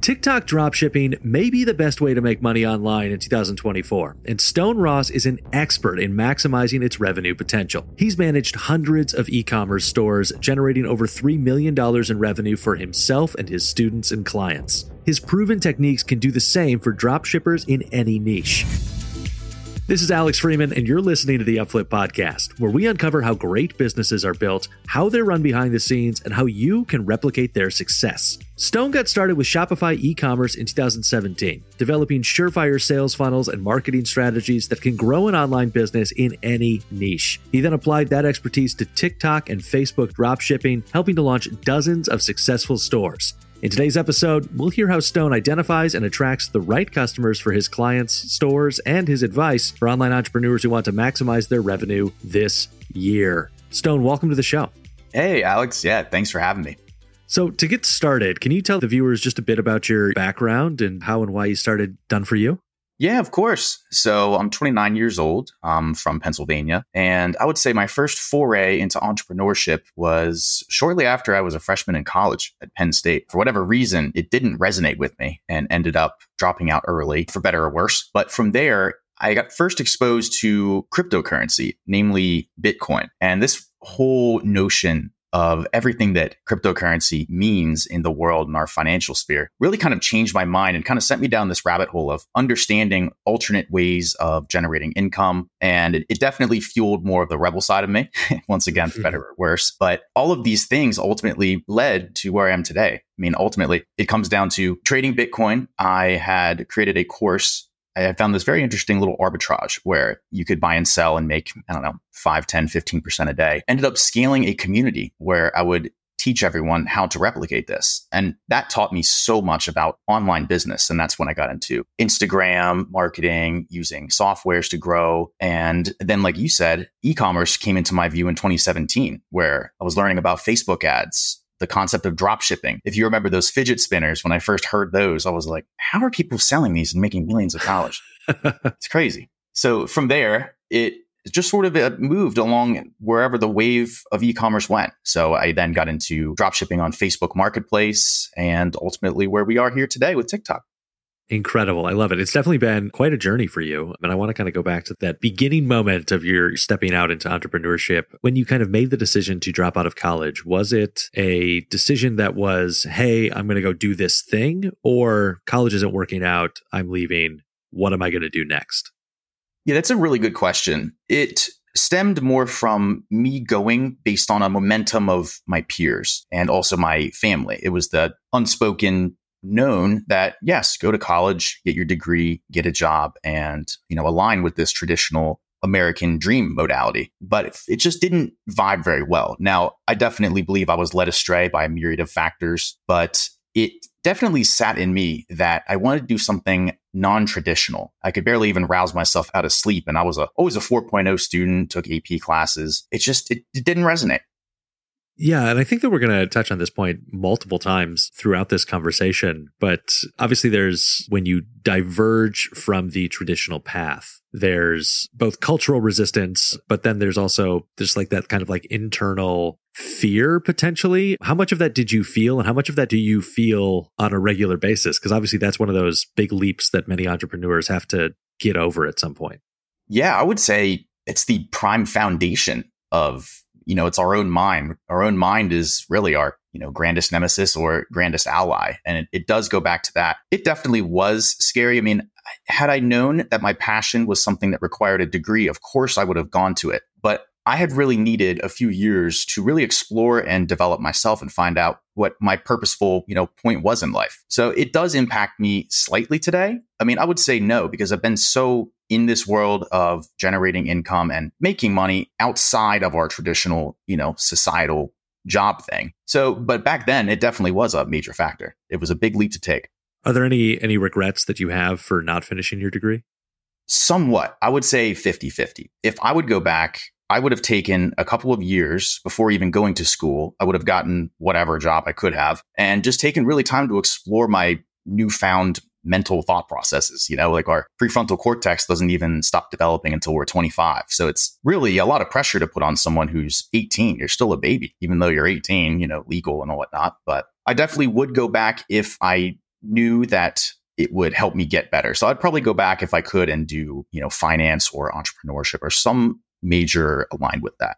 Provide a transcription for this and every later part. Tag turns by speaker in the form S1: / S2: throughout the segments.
S1: TikTok dropshipping may be the best way to make money online in 2024, and Stone Ross is an expert in maximizing its revenue potential. He's managed hundreds of e commerce stores, generating over $3 million in revenue for himself and his students and clients. His proven techniques can do the same for dropshippers in any niche. This is Alex Freeman, and you're listening to the Upflip Podcast, where we uncover how great businesses are built, how they're run behind the scenes, and how you can replicate their success. Stone got started with Shopify e commerce in 2017, developing surefire sales funnels and marketing strategies that can grow an online business in any niche. He then applied that expertise to TikTok and Facebook dropshipping, helping to launch dozens of successful stores. In today's episode, we'll hear how Stone identifies and attracts the right customers for his clients, stores, and his advice for online entrepreneurs who want to maximize their revenue this year. Stone, welcome to the show.
S2: Hey, Alex. Yeah, thanks for having me.
S1: So, to get started, can you tell the viewers just a bit about your background and how and why you started Done For You?
S2: Yeah, of course. So I'm 29 years old. I'm from Pennsylvania. And I would say my first foray into entrepreneurship was shortly after I was a freshman in college at Penn State. For whatever reason, it didn't resonate with me and ended up dropping out early, for better or worse. But from there, I got first exposed to cryptocurrency, namely Bitcoin. And this whole notion of everything that cryptocurrency means in the world and our financial sphere really kind of changed my mind and kind of sent me down this rabbit hole of understanding alternate ways of generating income. And it, it definitely fueled more of the rebel side of me, once again, for better mm-hmm. or worse. But all of these things ultimately led to where I am today. I mean, ultimately, it comes down to trading Bitcoin. I had created a course I found this very interesting little arbitrage where you could buy and sell and make, I don't know, 5, 10, 15% a day. Ended up scaling a community where I would teach everyone how to replicate this. And that taught me so much about online business. And that's when I got into Instagram marketing, using softwares to grow. And then, like you said, e commerce came into my view in 2017, where I was learning about Facebook ads, the concept of drop shipping. If you remember those fidget spinners, when I first heard those, I was like, how are people selling these and making millions of dollars? it's crazy. So from there, it just sort of uh, moved along wherever the wave of e-commerce went. So I then got into drop shipping on Facebook Marketplace and ultimately where we are here today with TikTok.
S1: Incredible. I love it. It's definitely been quite a journey for you. And I want to kind of go back to that beginning moment of your stepping out into entrepreneurship. When you kind of made the decision to drop out of college, was it a decision that was, hey, I'm going to go do this thing, or college isn't working out, I'm leaving. What am I going to do next?
S2: Yeah, that's a really good question. It stemmed more from me going based on a momentum of my peers and also my family. It was the unspoken known that yes, go to college, get your degree, get a job, and you know align with this traditional American dream modality. But it just didn't vibe very well. Now, I definitely believe I was led astray by a myriad of factors, but it definitely sat in me that I wanted to do something non-traditional. I could barely even rouse myself out of sleep. And I was a, always a 4.0 student, took AP classes. It just, it, it didn't resonate.
S1: Yeah, and I think that we're going to touch on this point multiple times throughout this conversation. But obviously, there's when you diverge from the traditional path, there's both cultural resistance, but then there's also just like that kind of like internal fear potentially. How much of that did you feel, and how much of that do you feel on a regular basis? Because obviously, that's one of those big leaps that many entrepreneurs have to get over at some point.
S2: Yeah, I would say it's the prime foundation of you know, it's our own mind. Our own mind is really our, you know, grandest nemesis or grandest ally. And it, it does go back to that. It definitely was scary. I mean, had I known that my passion was something that required a degree, of course I would have gone to it. But I had really needed a few years to really explore and develop myself and find out what my purposeful, you know, point was in life. So it does impact me slightly today. I mean, I would say no because I've been so in this world of generating income and making money outside of our traditional, you know, societal job thing. So, but back then it definitely was a major factor. It was a big leap to take.
S1: Are there any any regrets that you have for not finishing your degree?
S2: Somewhat. I would say 50-50. If I would go back, I would have taken a couple of years before even going to school. I would have gotten whatever job I could have and just taken really time to explore my newfound mental thought processes. You know, like our prefrontal cortex doesn't even stop developing until we're 25. So it's really a lot of pressure to put on someone who's 18. You're still a baby, even though you're 18, you know, legal and whatnot. But I definitely would go back if I knew that it would help me get better. So I'd probably go back if I could and do, you know, finance or entrepreneurship or some major aligned with that.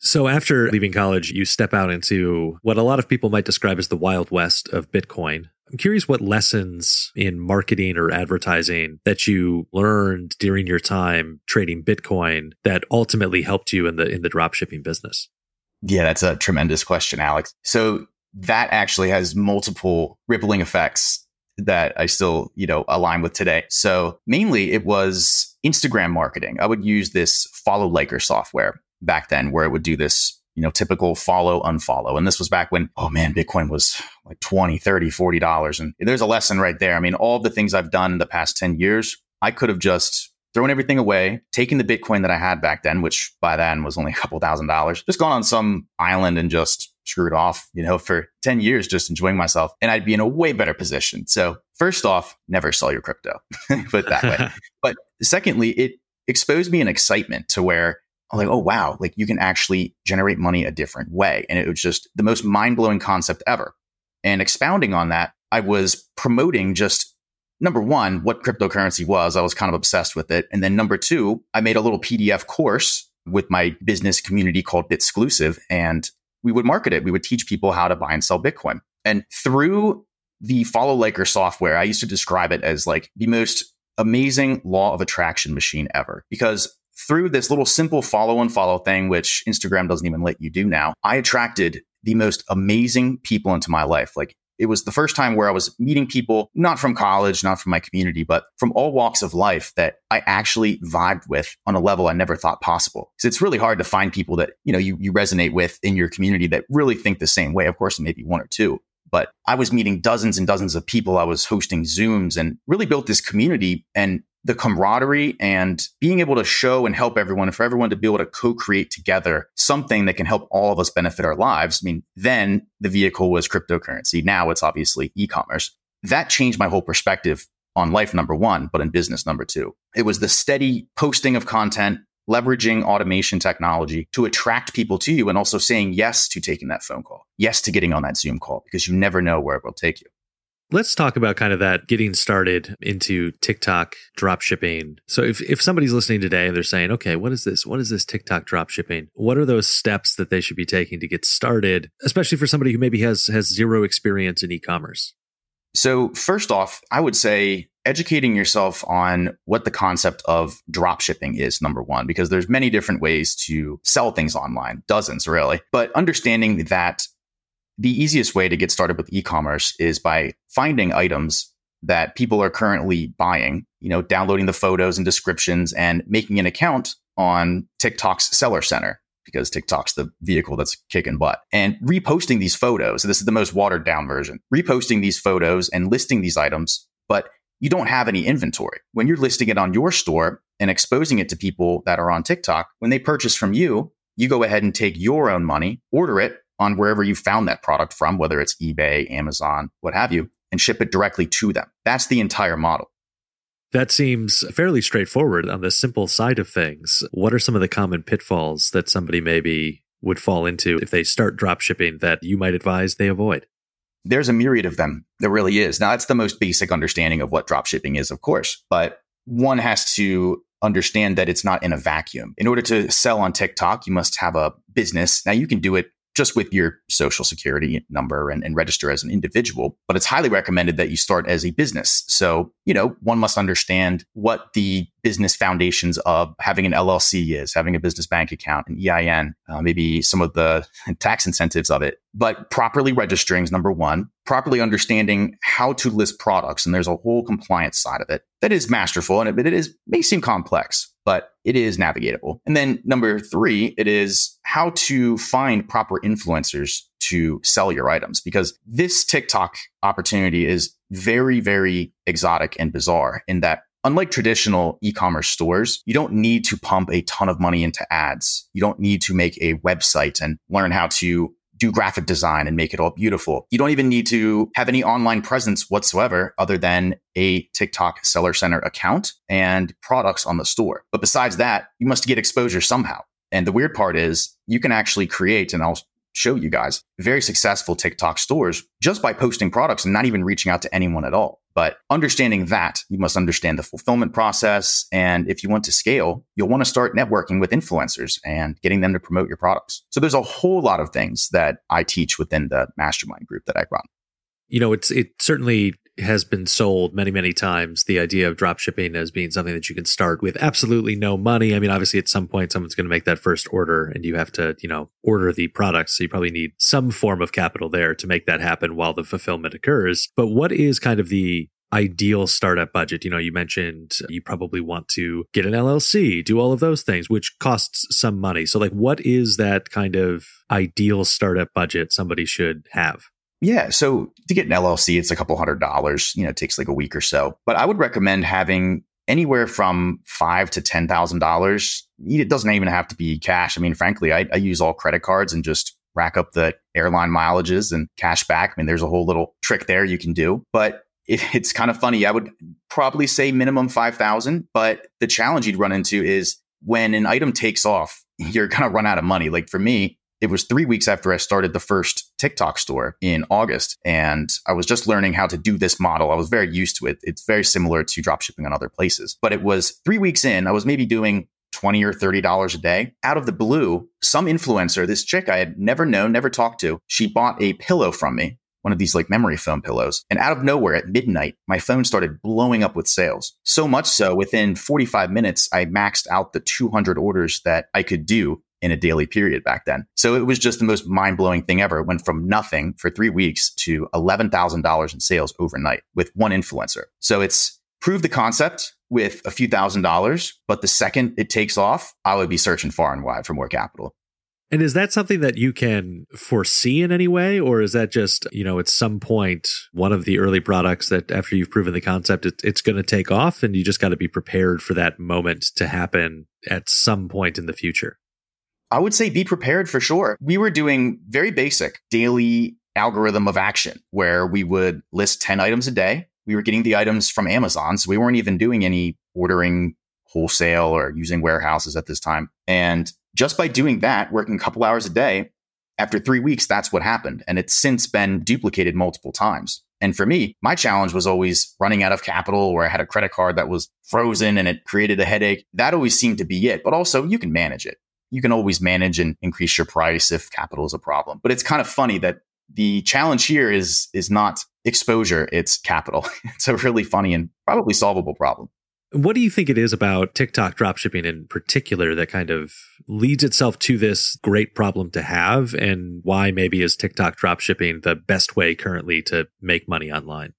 S1: So after leaving college, you step out into what a lot of people might describe as the wild west of Bitcoin. I'm curious what lessons in marketing or advertising that you learned during your time trading Bitcoin that ultimately helped you in the in the dropshipping business.
S2: Yeah, that's a tremendous question, Alex. So that actually has multiple rippling effects that I still, you know, align with today. So mainly it was Instagram marketing. I would use this follow liker software back then where it would do this you know, typical follow, unfollow. And this was back when, oh man, Bitcoin was like 20, 30, 40 dollars. And there's a lesson right there. I mean, all the things I've done in the past 10 years, I could have just thrown everything away, taken the Bitcoin that I had back then, which by then was only a couple thousand dollars, just gone on some island and just screwed off, you know, for 10 years, just enjoying myself. And I'd be in a way better position. So first off, never sell your crypto, put that way. but secondly, it exposed me an excitement to where I'm like, oh, wow, like you can actually generate money a different way. And it was just the most mind blowing concept ever. And expounding on that, I was promoting just number one, what cryptocurrency was. I was kind of obsessed with it. And then number two, I made a little PDF course with my business community called Bitsclusive. And we would market it. We would teach people how to buy and sell Bitcoin. And through the follow liker software, I used to describe it as like the most amazing law of attraction machine ever because through this little simple follow and follow thing, which Instagram doesn't even let you do now, I attracted the most amazing people into my life. Like it was the first time where I was meeting people, not from college, not from my community, but from all walks of life that I actually vibed with on a level I never thought possible. Because it's really hard to find people that, you know, you, you resonate with in your community that really think the same way. Of course, maybe one or two. But I was meeting dozens and dozens of people. I was hosting Zooms and really built this community. And the camaraderie and being able to show and help everyone and for everyone to be able to co-create together something that can help all of us benefit our lives. I mean, then the vehicle was cryptocurrency. Now it's obviously e-commerce. That changed my whole perspective on life, number one, but in business, number two. It was the steady posting of content, leveraging automation technology to attract people to you and also saying yes to taking that phone call, yes to getting on that Zoom call because you never know where it will take you.
S1: Let's talk about kind of that getting started into TikTok drop shipping. So if, if somebody's listening today and they're saying, okay, what is this? What is this TikTok drop shipping? What are those steps that they should be taking to get started, especially for somebody who maybe has has zero experience in e-commerce?
S2: So first off, I would say educating yourself on what the concept of drop shipping is number one because there's many different ways to sell things online dozens really but understanding that the easiest way to get started with e-commerce is by finding items that people are currently buying, you know, downloading the photos and descriptions and making an account on TikTok's seller center because TikTok's the vehicle that's kicking butt and reposting these photos. So this is the most watered down version. Reposting these photos and listing these items, but you don't have any inventory. When you're listing it on your store and exposing it to people that are on TikTok, when they purchase from you, you go ahead and take your own money, order it, on wherever you found that product from, whether it's eBay, Amazon, what have you, and ship it directly to them. That's the entire model.
S1: That seems fairly straightforward on the simple side of things. What are some of the common pitfalls that somebody maybe would fall into if they start drop shipping that you might advise they avoid?
S2: There's a myriad of them. There really is. Now, that's the most basic understanding of what drop shipping is, of course, but one has to understand that it's not in a vacuum. In order to sell on TikTok, you must have a business. Now, you can do it just with your social security number and, and, register as an individual. But it's highly recommended that you start as a business. So, you know, one must understand what the business foundations of having an LLC is, having a business bank account, an EIN, uh, maybe some of the tax incentives of it. But properly registering is number one, properly understanding how to list products. And there's a whole compliance side of it that is masterful and it, it is may seem complex, but it is navigatable. And then number three, it is how to find proper influencers to sell your items because this TikTok opportunity is very, very exotic and bizarre in that Unlike traditional e-commerce stores, you don't need to pump a ton of money into ads. You don't need to make a website and learn how to do graphic design and make it all beautiful. You don't even need to have any online presence whatsoever other than a TikTok seller center account and products on the store. But besides that, you must get exposure somehow. And the weird part is you can actually create, and I'll show you guys. Very successful TikTok stores just by posting products and not even reaching out to anyone at all. But understanding that, you must understand the fulfillment process. And if you want to scale, you'll want to start networking with influencers and getting them to promote your products. So there's a whole lot of things that I teach within the mastermind group that I run.
S1: You know, it's it certainly has been sold many, many times. The idea of drop shipping as being something that you can start with absolutely no money. I mean, obviously, at some point, someone's going to make that first order and you have to, you know, order the products. So you probably need some form of capital there to make that happen while the fulfillment occurs. But what is kind of the ideal startup budget? You know, you mentioned you probably want to get an LLC, do all of those things, which costs some money. So, like, what is that kind of ideal startup budget somebody should have?
S2: Yeah. So to get an LLC, it's a couple hundred dollars. You know, it takes like a week or so. But I would recommend having anywhere from five to ten thousand dollars. It doesn't even have to be cash. I mean, frankly, I, I use all credit cards and just rack up the airline mileages and cash back. I mean, there's a whole little trick there you can do. But it, it's kind of funny. I would probably say minimum five thousand. But the challenge you'd run into is when an item takes off, you're gonna run out of money. Like for me, it was three weeks after I started the first TikTok store in August. And I was just learning how to do this model. I was very used to it. It's very similar to dropshipping on other places. But it was three weeks in, I was maybe doing 20 or $30 a day. Out of the blue, some influencer, this chick I had never known, never talked to, she bought a pillow from me. One of these like memory foam pillows. And out of nowhere at midnight, my phone started blowing up with sales. So much so within 45 minutes, I maxed out the 200 orders that I could do in a daily period back then. So it was just the most mind blowing thing ever. It went from nothing for three weeks to $11,000 in sales overnight with one influencer. So it's proved the concept with a few thousand dollars, but the second it takes off, I would be searching far and wide for more capital.
S1: And is that something that you can foresee in any way? Or is that just, you know, at some point, one of the early products that after you've proven the concept, it, it's going to take off and you just got to be prepared for that moment to happen at some point in the future?
S2: I would say be prepared for sure. We were doing very basic daily algorithm of action where we would list 10 items a day. We were getting the items from Amazon. So we weren't even doing any ordering wholesale or using warehouses at this time. And just by doing that, working a couple hours a day, after three weeks, that's what happened. And it's since been duplicated multiple times. And for me, my challenge was always running out of capital where I had a credit card that was frozen and it created a headache. That always seemed to be it. But also you can manage it you can always manage and increase your price if capital is a problem. But it's kind of funny that the challenge here is is not exposure, it's capital. it's a really funny and probably solvable problem.
S1: What do you think it is about TikTok dropshipping in particular that kind of leads itself to this great problem to have? And why maybe is TikTok dropshipping the best way currently to make money online?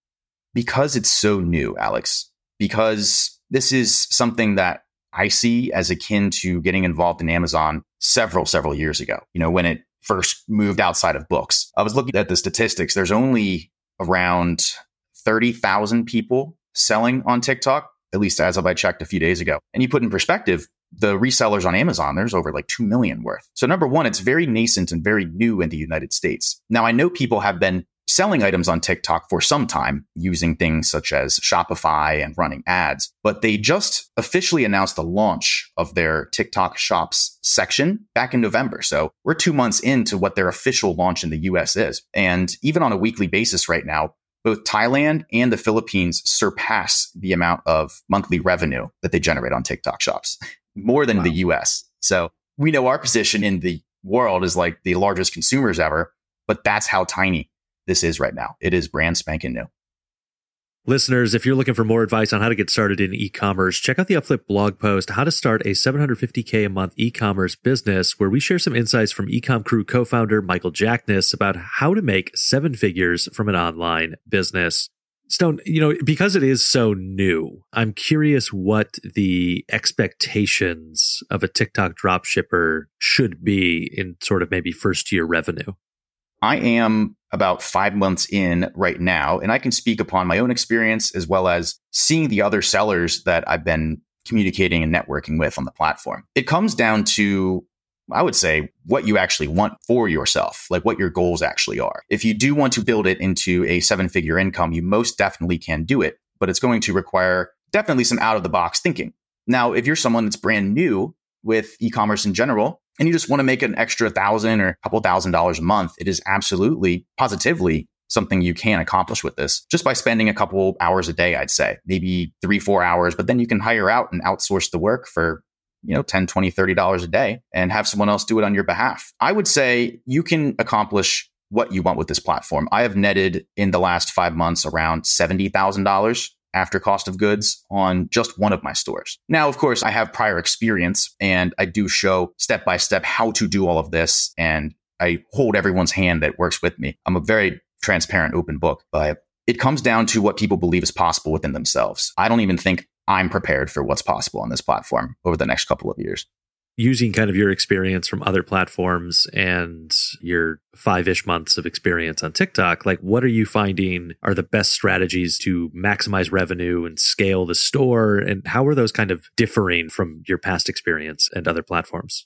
S2: Because it's so new, Alex. Because this is something that I see as akin to getting involved in Amazon several, several years ago, you know, when it first moved outside of books. I was looking at the statistics. There's only around 30,000 people selling on TikTok, at least as of I checked a few days ago. And you put in perspective, the resellers on Amazon, there's over like 2 million worth. So number one, it's very nascent and very new in the United States. Now I know people have been selling items on TikTok for some time using things such as Shopify and running ads, but they just officially announced the launch of their TikTok shops section back in November. So we're two months into what their official launch in the US is. And even on a weekly basis right now, both Thailand and the Philippines surpass the amount of monthly revenue that they generate on TikTok shops more than wow. the US. So we know our position in the world is like the largest consumers ever, but that's how tiny this is right now. It is brand spanking new.
S1: Listeners, if you're looking for more advice on how to get started in e-commerce, check out the Upflip blog post, How to Start a 750K a Month E-Commerce Business, where we share some insights from Ecom Crew co-founder Michael Jackness about how to make seven figures from an online business. Stone, you know, because it is so new, I'm curious what the expectations of a TikTok dropshipper should be in sort of maybe first year revenue.
S2: I am about five months in right now, and I can speak upon my own experience as well as seeing the other sellers that I've been communicating and networking with on the platform. It comes down to I would say what you actually want for yourself, like what your goals actually are. If you do want to build it into a seven figure income, you most definitely can do it, but it's going to require definitely some out of the box thinking. Now, if you're someone that's brand new with e commerce in general, and you just want to make an extra thousand or a couple thousand dollars a month, it is absolutely positively something you can accomplish with this just by spending a couple hours a day, I'd say, maybe three, four hours, but then you can hire out and outsource the work for you know 10 20 30 dollars a day and have someone else do it on your behalf. I would say you can accomplish what you want with this platform. I have netted in the last five months around $70000 after cost of goods on just one of my stores. Now, of course, I have prior experience and I do show step by step how to do all of this. And I hold everyone's hand that works with me. I'm a very transparent, open book, but it comes down to what people believe is possible within themselves. I don't even think I'm prepared for what's possible on this platform over the next couple of years.
S1: Using kind of your experience from other platforms and your five ish months of experience on TikTok, like what are you finding are the best strategies to maximize revenue and scale the store? And how are those kind of differing from your past experience and other platforms?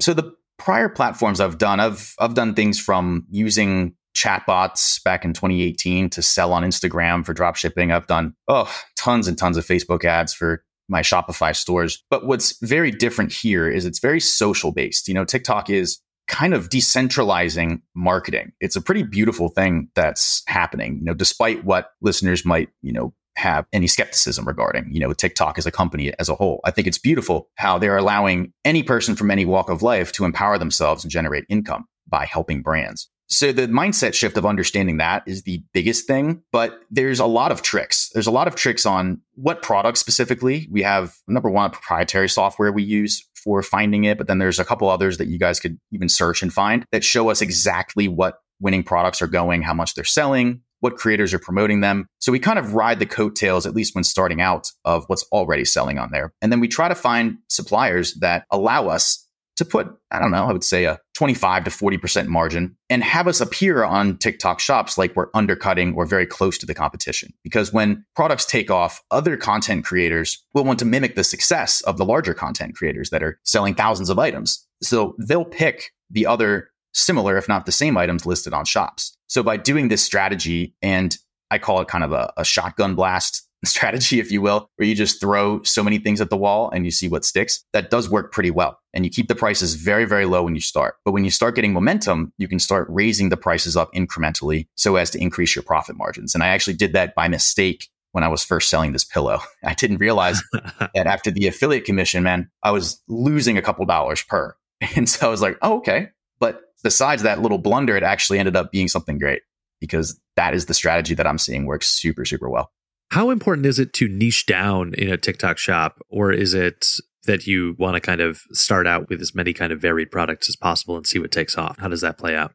S2: So the prior platforms I've done, I've I've done things from using chatbots back in 2018 to sell on Instagram for drop shipping. I've done oh tons and tons of Facebook ads for my Shopify stores. But what's very different here is it's very social based. You know, TikTok is kind of decentralizing marketing. It's a pretty beautiful thing that's happening, you know, despite what listeners might, you know, have any skepticism regarding, you know, TikTok as a company as a whole. I think it's beautiful how they're allowing any person from any walk of life to empower themselves and generate income by helping brands. So the mindset shift of understanding that is the biggest thing, but there's a lot of tricks. There's a lot of tricks on what product specifically. We have number one proprietary software we use for finding it, but then there's a couple others that you guys could even search and find that show us exactly what winning products are going, how much they're selling, what creators are promoting them. So we kind of ride the coattails, at least when starting out, of what's already selling on there. And then we try to find suppliers that allow us to put, I don't know, I would say a 25 to 40% margin and have us appear on TikTok shops like we're undercutting or very close to the competition. Because when products take off, other content creators will want to mimic the success of the larger content creators that are selling thousands of items. So they'll pick the other similar, if not the same items listed on shops. So by doing this strategy, and I call it kind of a, a shotgun blast strategy, if you will, where you just throw so many things at the wall and you see what sticks, that does work pretty well. And you keep the prices very, very low when you start. But when you start getting momentum, you can start raising the prices up incrementally so as to increase your profit margins. And I actually did that by mistake when I was first selling this pillow. I didn't realize that after the affiliate commission, man, I was losing a couple dollars per. And so I was like, oh, okay. But besides that little blunder, it actually ended up being something great because that is the strategy that I'm seeing works super, super well.
S1: How important is it to niche down in a TikTok shop, or is it that you want to kind of start out with as many kind of varied products as possible and see what takes off? How does that play out?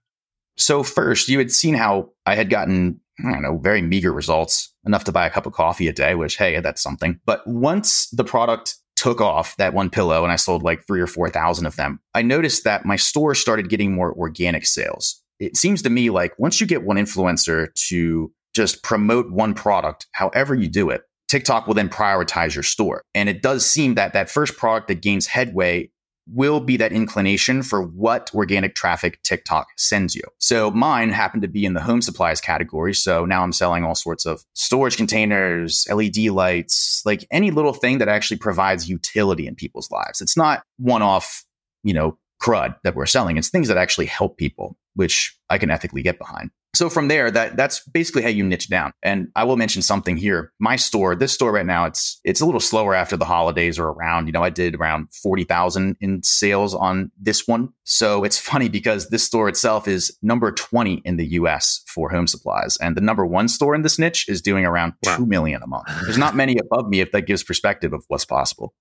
S2: So, first, you had seen how I had gotten, I don't know, very meager results, enough to buy a cup of coffee a day, which, hey, that's something. But once the product took off that one pillow and I sold like three or 4,000 of them, I noticed that my store started getting more organic sales. It seems to me like once you get one influencer to just promote one product, however you do it, TikTok will then prioritize your store. And it does seem that that first product that gains headway will be that inclination for what organic traffic TikTok sends you. So mine happened to be in the home supplies category. So now I'm selling all sorts of storage containers, LED lights, like any little thing that actually provides utility in people's lives. It's not one off, you know, crud that we're selling. It's things that actually help people, which I can ethically get behind. So from there, that that's basically how you niche down. And I will mention something here. My store, this store right now, it's it's a little slower after the holidays are around. You know, I did around forty thousand in sales on this one. So it's funny because this store itself is number twenty in the U.S. for home supplies, and the number one store in this niche is doing around wow. two million a month. There's not many above me if that gives perspective of what's possible.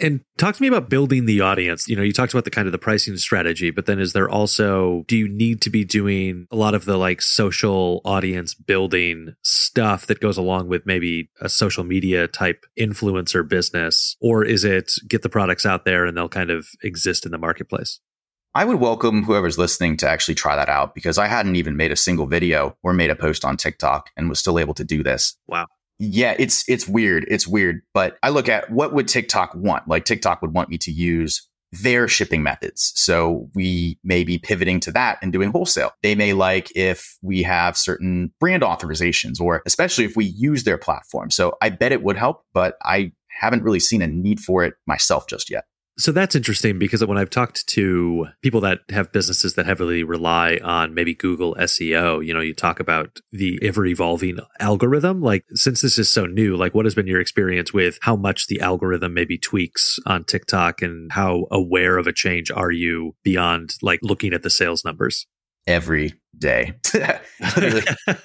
S1: And talk to me about building the audience. You know, you talked about the kind of the pricing strategy, but then is there also do you need to be doing a lot of the like social audience building stuff that goes along with maybe a social media type influencer business or is it get the products out there and they'll kind of exist in the marketplace?
S2: I would welcome whoever's listening to actually try that out because I hadn't even made a single video or made a post on TikTok and was still able to do this.
S1: Wow.
S2: Yeah, it's it's weird. It's weird, but I look at what would TikTok want? Like TikTok would want me to use their shipping methods. So we may be pivoting to that and doing wholesale. They may like if we have certain brand authorizations or especially if we use their platform. So I bet it would help, but I haven't really seen a need for it myself just yet.
S1: So that's interesting because when I've talked to people that have businesses that heavily rely on maybe Google SEO, you know, you talk about the ever evolving algorithm. Like, since this is so new, like, what has been your experience with how much the algorithm maybe tweaks on TikTok and how aware of a change are you beyond like looking at the sales numbers?
S2: Every day.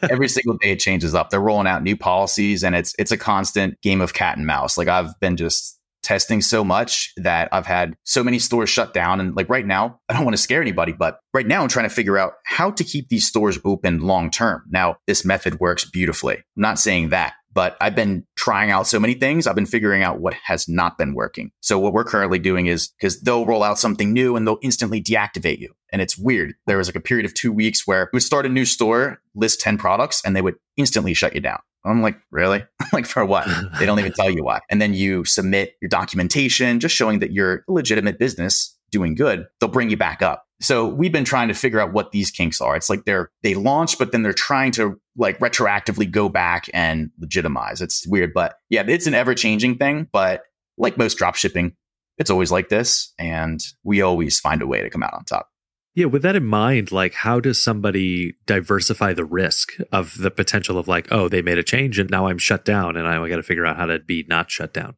S2: every single day it changes up. They're rolling out new policies and it's it's a constant game of cat and mouse. Like I've been just testing so much that I've had so many stores shut down. And like right now, I don't want to scare anybody, but right now I'm trying to figure out how to keep these stores open long term. Now, this method works beautifully. I'm not saying that, but I've been trying out so many things. I've been figuring out what has not been working. So what we're currently doing is because they'll roll out something new and they'll instantly deactivate you. And it's weird. There was like a period of two weeks where we would start a new store, list 10 products, and they would instantly shut you down. I'm like, really? like, for what? they don't even tell you why. And then you submit your documentation, just showing that you're a legitimate business doing good. They'll bring you back up. So we've been trying to figure out what these kinks are. It's like they're, they launch, but then they're trying to like retroactively go back and legitimize. It's weird, but yeah, it's an ever changing thing. But like most drop shipping, it's always like this. And we always find a way to come out on top.
S1: Yeah, with that in mind, like how does somebody diversify the risk of the potential of like, oh, they made a change and now I'm shut down and I got to figure out how to be not shut down?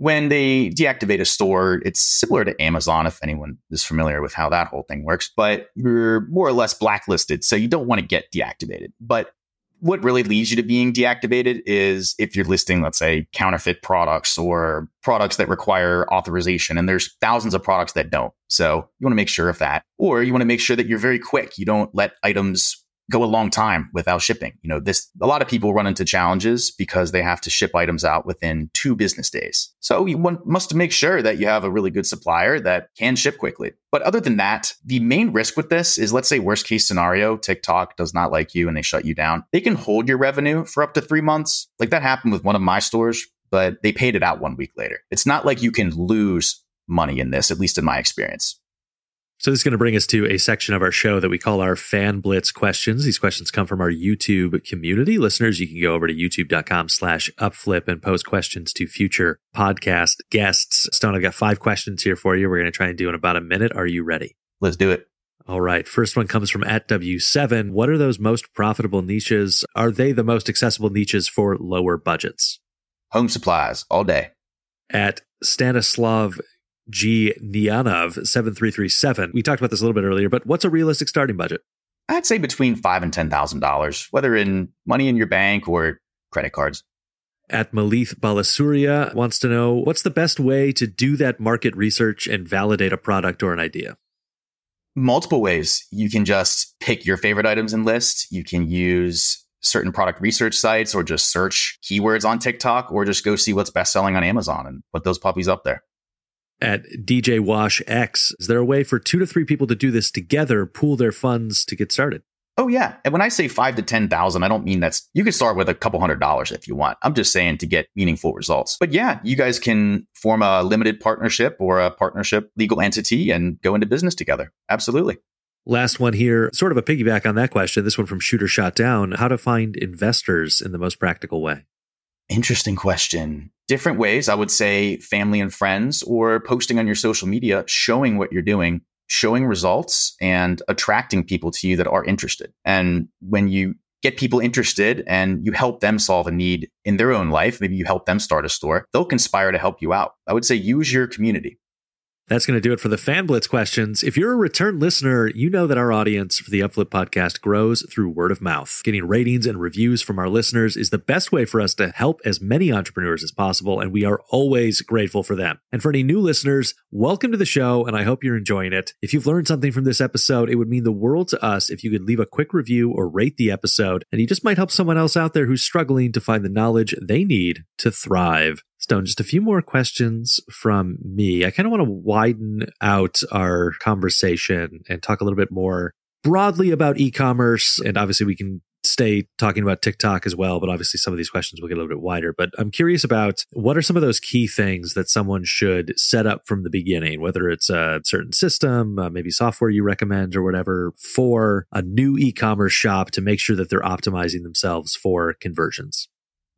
S2: When they deactivate a store, it's similar to Amazon if anyone is familiar with how that whole thing works, but you're more or less blacklisted, so you don't want to get deactivated. But what really leads you to being deactivated is if you're listing, let's say, counterfeit products or products that require authorization, and there's thousands of products that don't. So you want to make sure of that. Or you want to make sure that you're very quick. You don't let items go a long time without shipping. You know, this a lot of people run into challenges because they have to ship items out within two business days. So you want, must make sure that you have a really good supplier that can ship quickly. But other than that, the main risk with this is let's say worst case scenario, TikTok does not like you and they shut you down. They can hold your revenue for up to 3 months. Like that happened with one of my stores, but they paid it out 1 week later. It's not like you can lose money in this, at least in my experience.
S1: So this is going to bring us to a section of our show that we call our fan blitz questions. These questions come from our YouTube community. Listeners, you can go over to youtube.com slash upflip and post questions to future podcast guests. Stone, I've got five questions here for you. We're going to try and do in about a minute. Are you ready?
S2: Let's do it.
S1: All right. First one comes from at W7. What are those most profitable niches? Are they the most accessible niches for lower budgets?
S2: Home supplies all day.
S1: At Stanislav G. Nianov 7337. We talked about this a little bit earlier, but what's a realistic starting budget?
S2: I'd say between five and ten thousand dollars, whether in money in your bank or credit cards.
S1: At Malith Balasuria wants to know what's the best way to do that market research and validate a product or an idea?
S2: Multiple ways. You can just pick your favorite items and list. You can use certain product research sites or just search keywords on TikTok or just go see what's best selling on Amazon and put those puppies up there
S1: at DJ Wash X. Is there a way for two to three people to do this together, pool their funds to get started?
S2: Oh yeah, and when I say five to ten thousand, I don't mean that's you can start with a couple hundred dollars if you want. I'm just saying to get meaningful results. But yeah, you guys can form a limited partnership or a partnership legal entity and go into business together. Absolutely.
S1: Last one here, sort of a piggyback on that question. This one from Shooter Shot Down: How to find investors in the most practical way?
S2: Interesting question. Different ways, I would say family and friends, or posting on your social media, showing what you're doing, showing results, and attracting people to you that are interested. And when you get people interested and you help them solve a need in their own life, maybe you help them start a store, they'll conspire to help you out. I would say use your community.
S1: That's going to do it for the Fan Blitz questions. If you're a return listener, you know that our audience for the Upflip podcast grows through word of mouth. Getting ratings and reviews from our listeners is the best way for us to help as many entrepreneurs as possible, and we are always grateful for them. And for any new listeners, welcome to the show, and I hope you're enjoying it. If you've learned something from this episode, it would mean the world to us if you could leave a quick review or rate the episode, and you just might help someone else out there who's struggling to find the knowledge they need to thrive. Stone, just a few more questions from me. I kind of want to widen out our conversation and talk a little bit more broadly about e commerce. And obviously, we can stay talking about TikTok as well, but obviously, some of these questions will get a little bit wider. But I'm curious about what are some of those key things that someone should set up from the beginning, whether it's a certain system, uh, maybe software you recommend or whatever, for a new e commerce shop to make sure that they're optimizing themselves for conversions.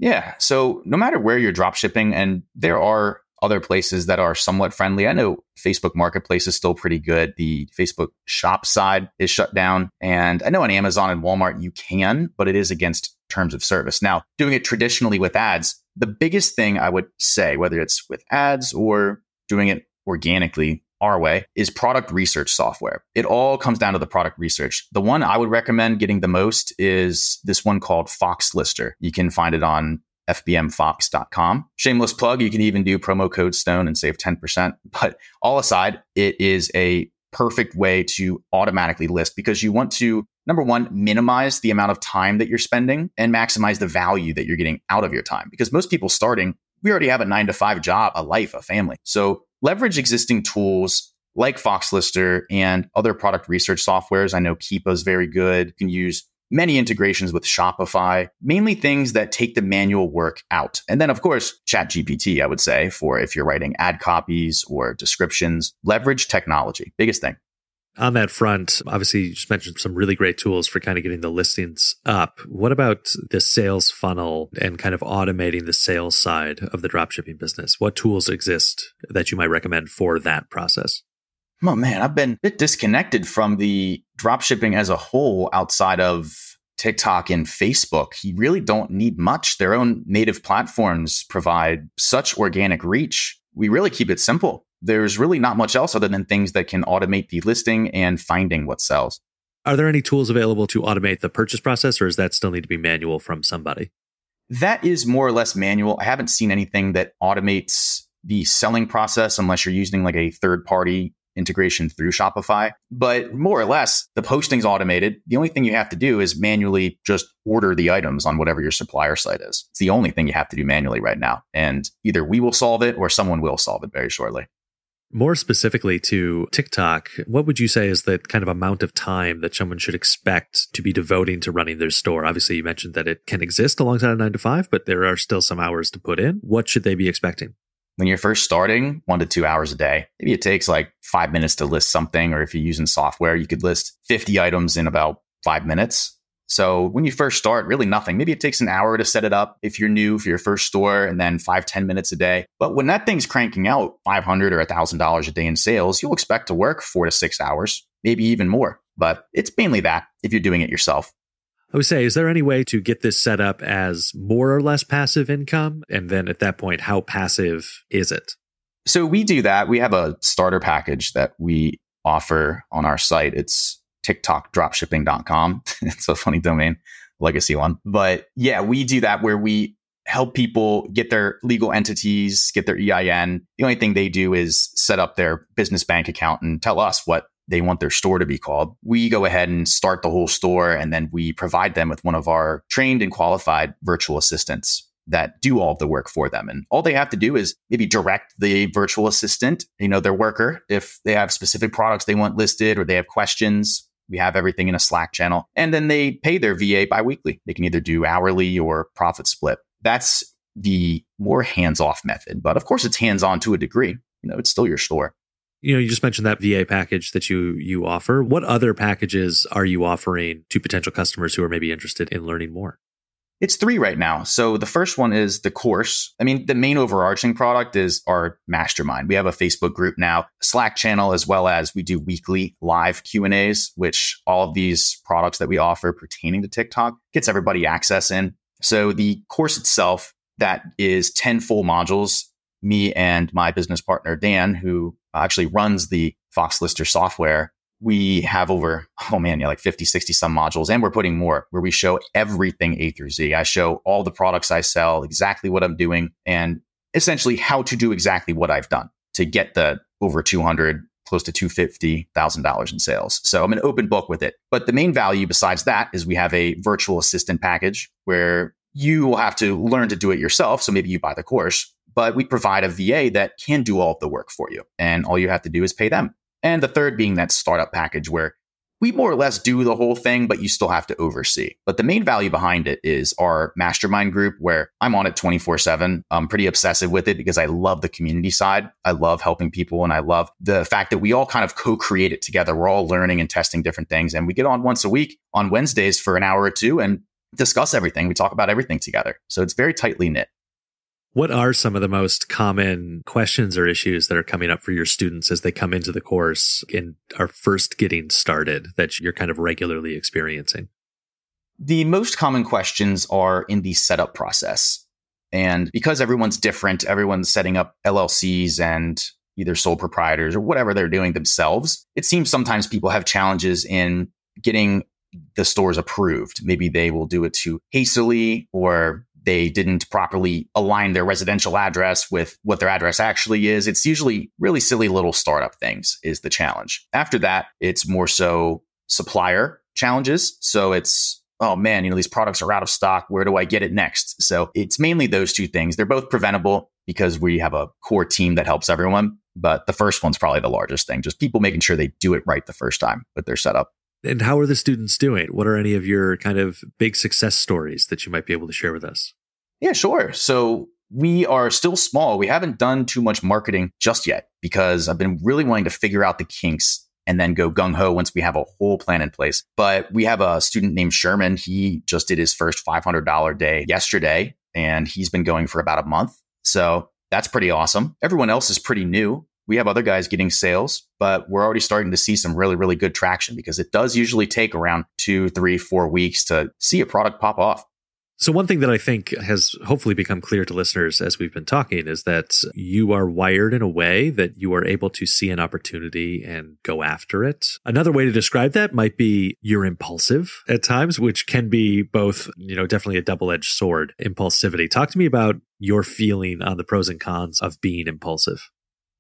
S2: Yeah. So no matter where you're drop shipping, and there are other places that are somewhat friendly. I know Facebook Marketplace is still pretty good. The Facebook shop side is shut down. And I know on Amazon and Walmart you can, but it is against terms of service. Now, doing it traditionally with ads, the biggest thing I would say, whether it's with ads or doing it organically our way is product research software. It all comes down to the product research. The one I would recommend getting the most is this one called Foxlister. You can find it on fbmfox.com. Shameless plug, you can even do promo code Stone and save 10%. But all aside, it is a perfect way to automatically list because you want to, number one, minimize the amount of time that you're spending and maximize the value that you're getting out of your time. Because most people starting, we already have a nine to five job, a life, a family. So leverage existing tools like Foxlister and other product research softwares. I know Keepa is very good. You can use many integrations with Shopify, mainly things that take the manual work out. And then, of course, ChatGPT, I would say, for if you're writing ad copies or descriptions, leverage technology. Biggest thing.
S1: On that front, obviously, you just mentioned some really great tools for kind of getting the listings up. What about the sales funnel and kind of automating the sales side of the dropshipping business? What tools exist that you might recommend for that process?
S2: Oh man, I've been a bit disconnected from the dropshipping as a whole outside of TikTok and Facebook. You really don't need much. Their own native platforms provide such organic reach. We really keep it simple. There's really not much else other than things that can automate the listing and finding what sells.
S1: Are there any tools available to automate the purchase process, or does that still need to be manual from somebody?
S2: That is more or less manual. I haven't seen anything that automates the selling process unless you're using like a third party integration through Shopify. But more or less, the posting's automated. The only thing you have to do is manually just order the items on whatever your supplier site is. It's the only thing you have to do manually right now. And either we will solve it or someone will solve it very shortly.
S1: More specifically to TikTok, what would you say is the kind of amount of time that someone should expect to be devoting to running their store? Obviously, you mentioned that it can exist alongside a nine to five, but there are still some hours to put in. What should they be expecting?
S2: when you're first starting, one to two hours a day. Maybe it takes like five minutes to list something, or if you're using software, you could list 50 items in about five minutes. So when you first start, really nothing. Maybe it takes an hour to set it up if you're new for your first store and then five ten minutes a day. But when that thing's cranking out 500 or $1,000 a day in sales, you'll expect to work four to six hours, maybe even more. But it's mainly that if you're doing it yourself.
S1: I would say, is there any way to get this set up as more or less passive income? And then at that point, how passive is it?
S2: So we do that. We have a starter package that we offer on our site. It's tiktokdropshipping.com. it's a funny domain, legacy one. But yeah, we do that where we help people get their legal entities, get their EIN. The only thing they do is set up their business bank account and tell us what they want their store to be called. We go ahead and start the whole store and then we provide them with one of our trained and qualified virtual assistants that do all the work for them. And all they have to do is maybe direct the virtual assistant, you know, their worker, if they have specific products they want listed or they have questions. We have everything in a Slack channel. And then they pay their VA biweekly. They can either do hourly or profit split. That's the more hands off method. But of course, it's hands on to a degree. You know, it's still your store
S1: you know you just mentioned that va package that you you offer what other packages are you offering to potential customers who are maybe interested in learning more
S2: it's three right now. So the first one is the course. I mean the main overarching product is our mastermind. We have a facebook group now slack channel as well as we do weekly live q and a's which all of these products that we offer pertaining to tiktok gets everybody access in. So the course itself that is 10 full modules me and my business partner dan who actually runs the Foxlister software, we have over, oh man, yeah, like 50, 60 some modules. And we're putting more where we show everything A through Z. I show all the products I sell, exactly what I'm doing, and essentially how to do exactly what I've done to get the over 200, close to $250,000 in sales. So I'm an open book with it. But the main value besides that is we have a virtual assistant package where you will have to learn to do it yourself. So maybe you buy the course, but we provide a VA that can do all of the work for you. And all you have to do is pay them. And the third being that startup package where we more or less do the whole thing, but you still have to oversee. But the main value behind it is our mastermind group where I'm on it 24 seven. I'm pretty obsessive with it because I love the community side. I love helping people and I love the fact that we all kind of co-create it together. We're all learning and testing different things and we get on once a week on Wednesdays for an hour or two and discuss everything. We talk about everything together. So it's very tightly knit.
S1: What are some of the most common questions or issues that are coming up for your students as they come into the course and are first getting started that you're kind of regularly experiencing?
S2: The most common questions are in the setup process. And because everyone's different, everyone's setting up LLCs and either sole proprietors or whatever they're doing themselves, it seems sometimes people have challenges in getting the stores approved. Maybe they will do it too hastily or they didn't properly align their residential address with what their address actually is. It's usually really silly little startup things is the challenge. After that, it's more so supplier challenges. So it's, oh man, you know, these products are out of stock. Where do I get it next? So it's mainly those two things. They're both preventable because we have a core team that helps everyone. But the first one's probably the largest thing, just people making sure they do it right the first time with their setup.
S1: And how are the students doing? What are any of your kind of big success stories that you might be able to share with us?
S2: Yeah, sure. So we are still small. We haven't done too much marketing just yet because I've been really wanting to figure out the kinks and then go gung ho once we have a whole plan in place. But we have a student named Sherman. He just did his first $500 day yesterday, and he's been going for about a month. So that's pretty awesome. Everyone else is pretty new we have other guys getting sales, but we're already starting to see some really, really good traction because it does usually take around two, three, four weeks to see a product pop off.
S1: So, one thing that I think has hopefully become clear to listeners as we've been talking is that you are wired in a way that you are able to see an opportunity and go after it. Another way to describe that might be you're impulsive at times, which can be both, you know, definitely a double edged sword, impulsivity. Talk to me about your feeling on the pros and cons of being impulsive.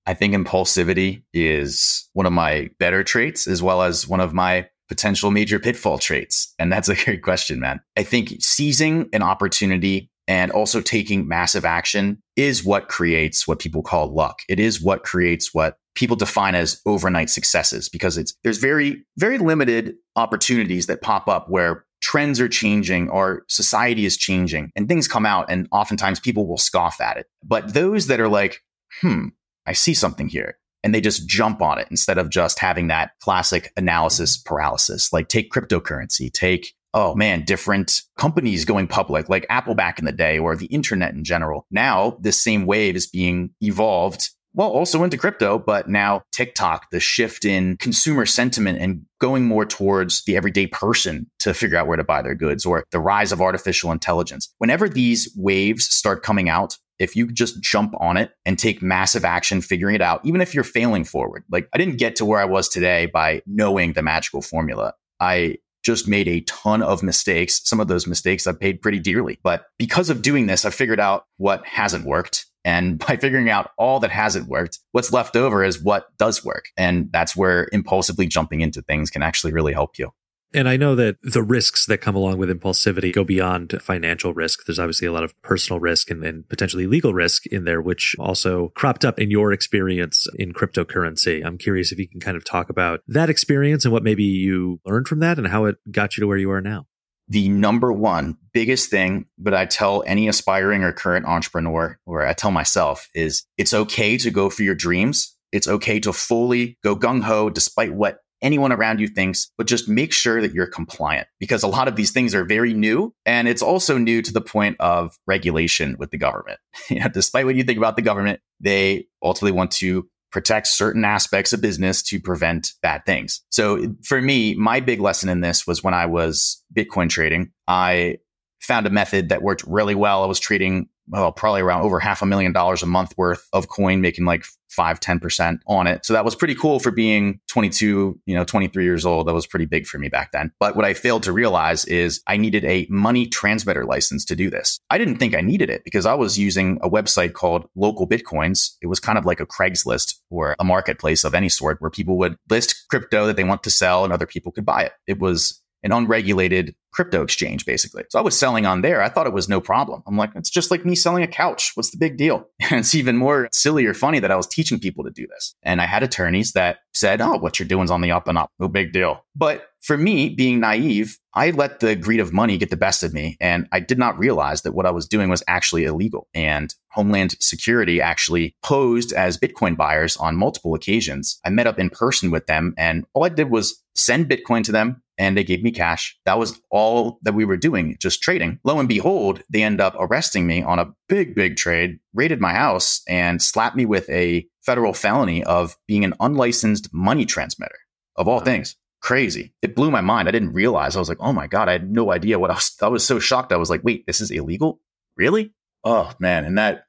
S2: I think impulsivity is one of my better traits as well as one of my potential major pitfall traits. And that's a great question, man. I think seizing an opportunity and also taking massive action is what creates what people call luck. It is what creates what people define as overnight successes because it's there's very very limited opportunities that pop up where trends are changing or society is changing and things come out and oftentimes people will scoff at it. But those that are like, "Hmm, I see something here. And they just jump on it instead of just having that classic analysis paralysis. Like take cryptocurrency, take, oh man, different companies going public, like Apple back in the day or the internet in general. Now, this same wave is being evolved well, also into crypto, but now TikTok, the shift in consumer sentiment and going more towards the everyday person to figure out where to buy their goods or the rise of artificial intelligence. Whenever these waves start coming out, if you just jump on it and take massive action figuring it out, even if you're failing forward. Like I didn't get to where I was today by knowing the magical formula. I just made a ton of mistakes. Some of those mistakes I paid pretty dearly. But because of doing this, I figured out what hasn't worked. And by figuring out all that hasn't worked, what's left over is what does work. And that's where impulsively jumping into things can actually really help you.
S1: And I know that the risks that come along with impulsivity go beyond financial risk. There's obviously a lot of personal risk and, and, potentially legal risk in there, which also cropped up in your experience in cryptocurrency. I'm curious if you can kind of talk about that experience and what maybe you learned from that and how it got you to where you are now.
S2: The number one biggest thing that I tell any aspiring or current entrepreneur, or I tell myself, is it's okay to go for your dreams. It's okay to fully go gung ho despite what anyone around you thinks, but just make sure that you're compliant because a lot of these things are very new. And it's also new to the point of regulation with the government. despite what you think about the government, they ultimately want to protect certain aspects of business to prevent bad things. So for me, my big lesson in this was when I was Bitcoin trading, I found a method that worked really well. I was trading well, probably around over half a million dollars a month worth of coin, making like five, 10% on it. So that was pretty cool for being 22, you know, 23 years old. That was pretty big for me back then. But what I failed to realize is I needed a money transmitter license to do this. I didn't think I needed it because I was using a website called Local Bitcoins. It was kind of like a Craigslist or a marketplace of any sort where people would list crypto that they want to sell and other people could buy it. It was an unregulated crypto exchange, basically. So I was selling on there. I thought it was no problem. I'm like, it's just like me selling a couch. What's the big deal? And it's even more silly or funny that I was teaching people to do this. And I had attorneys that said, oh, what you're doing is on the up and up. No big deal. But for me, being naive, I let the greed of money get the best of me. And I did not realize that what I was doing was actually illegal. And Homeland Security actually posed as Bitcoin buyers on multiple occasions. I met up in person with them and all I did was send Bitcoin to them and they gave me cash. That was all that we were doing, just trading. Lo and behold, they end up arresting me on a big, big trade, raided my house and slapped me with a federal felony of being an unlicensed money transmitter of all things crazy. It blew my mind. I didn't realize. I was like, oh my God, I had no idea what I was. I was so shocked. I was like, wait, this is illegal? Really? Oh man. And that,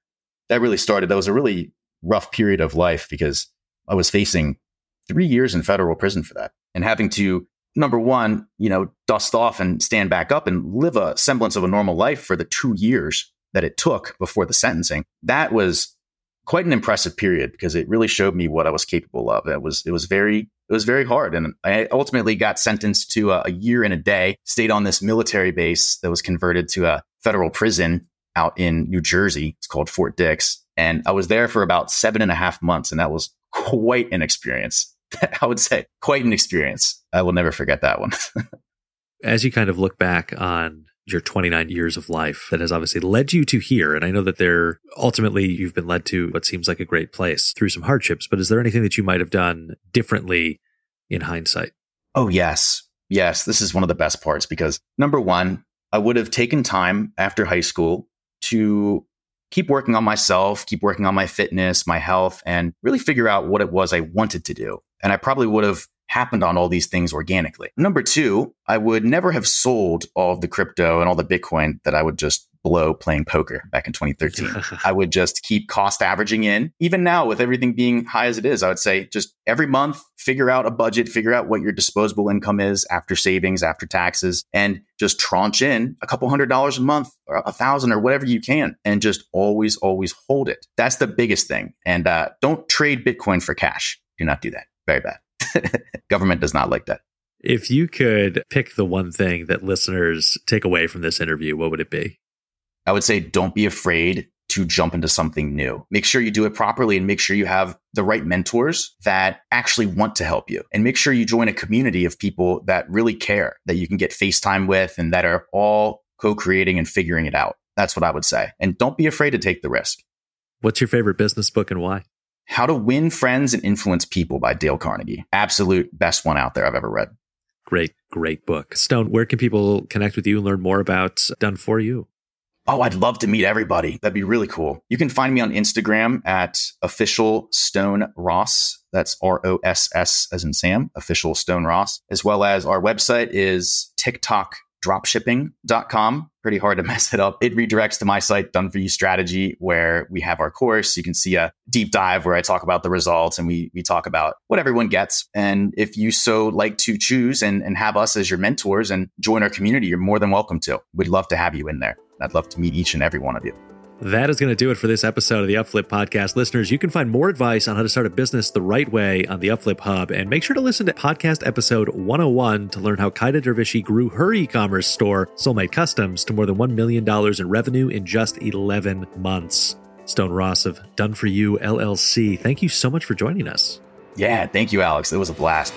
S2: that really started. That was a really rough period of life because I was facing three years in federal prison for that and having to, number one, you know, dust off and stand back up and live a semblance of a normal life for the two years that it took before the sentencing. That was quite an impressive period because it really showed me what I was capable of. It was, it was very it was very hard. And I ultimately got sentenced to a, year and a day, stayed on this military base that was converted to a federal prison out in New Jersey. It's called Fort Dix. And I was there for about seven and a half months. And that was quite an experience. I would say quite an experience. I will never forget that one.
S1: As you kind of look back on your 29 years of life that has obviously led you to here. And I know that there ultimately you've been led to what seems like a great place through some hardships, but is there anything that you might have done differently in hindsight?
S2: Oh, yes. Yes. This is one of the best parts because number one, I would have taken time after high school to keep working on myself, keep working on my fitness, my health, and really figure out what it was I wanted to do. And I probably would have happened on all these things organically. Number two, I would never have sold all of the crypto and all the Bitcoin that I would just blow playing poker back in 2013. I would just keep cost averaging in. Even now, with everything being high as it is, I would say just every month, figure out a budget, figure out what your disposable income is after savings, after taxes, and just tranche in a couple hundred dollars a month or a thousand or whatever you can and just always, always hold it. That's the biggest thing. And uh, don't trade Bitcoin for cash. Do not do that. Very bad. Government does not like that.
S1: If you could pick the one thing that listeners take away from this interview, what would it be?
S2: I would say don't be afraid to jump into something new. Make sure you do it properly and make sure you have the right mentors that actually want to help you. And make sure you join a community of people that really care, that you can get FaceTime with and that are all co creating and figuring it out. That's what I would say. And don't be afraid to take the risk.
S1: What's your favorite business book and why?
S2: How to Win Friends and Influence People by Dale Carnegie. Absolute best one out there I've ever read.
S1: Great, great book. Stone, where can people connect with you and learn more about Done For You?
S2: Oh, I'd love to meet everybody. That'd be really cool. You can find me on Instagram at official Stone Ross. That's R O S S as in Sam, official Stone Ross, as well as our website is TikTok dropshipping.com. Pretty hard to mess it up. It redirects to my site, Done For You Strategy, where we have our course. You can see a deep dive where I talk about the results and we, we talk about what everyone gets. And if you so like to choose and, and have us as your mentors and join our community, you're more than welcome to. We'd love to have you in there. I'd love to meet each and every one of you.
S1: That is going to do it for this episode of the UpFlip Podcast. Listeners, you can find more advice on how to start a business the right way on the UpFlip Hub. And make sure to listen to podcast episode 101 to learn how Kaida Dervishi grew her e commerce store, Soulmate Customs, to more than $1 million in revenue in just 11 months. Stone Ross of Done For You LLC, thank you so much for joining us.
S2: Yeah, thank you, Alex. It was a blast.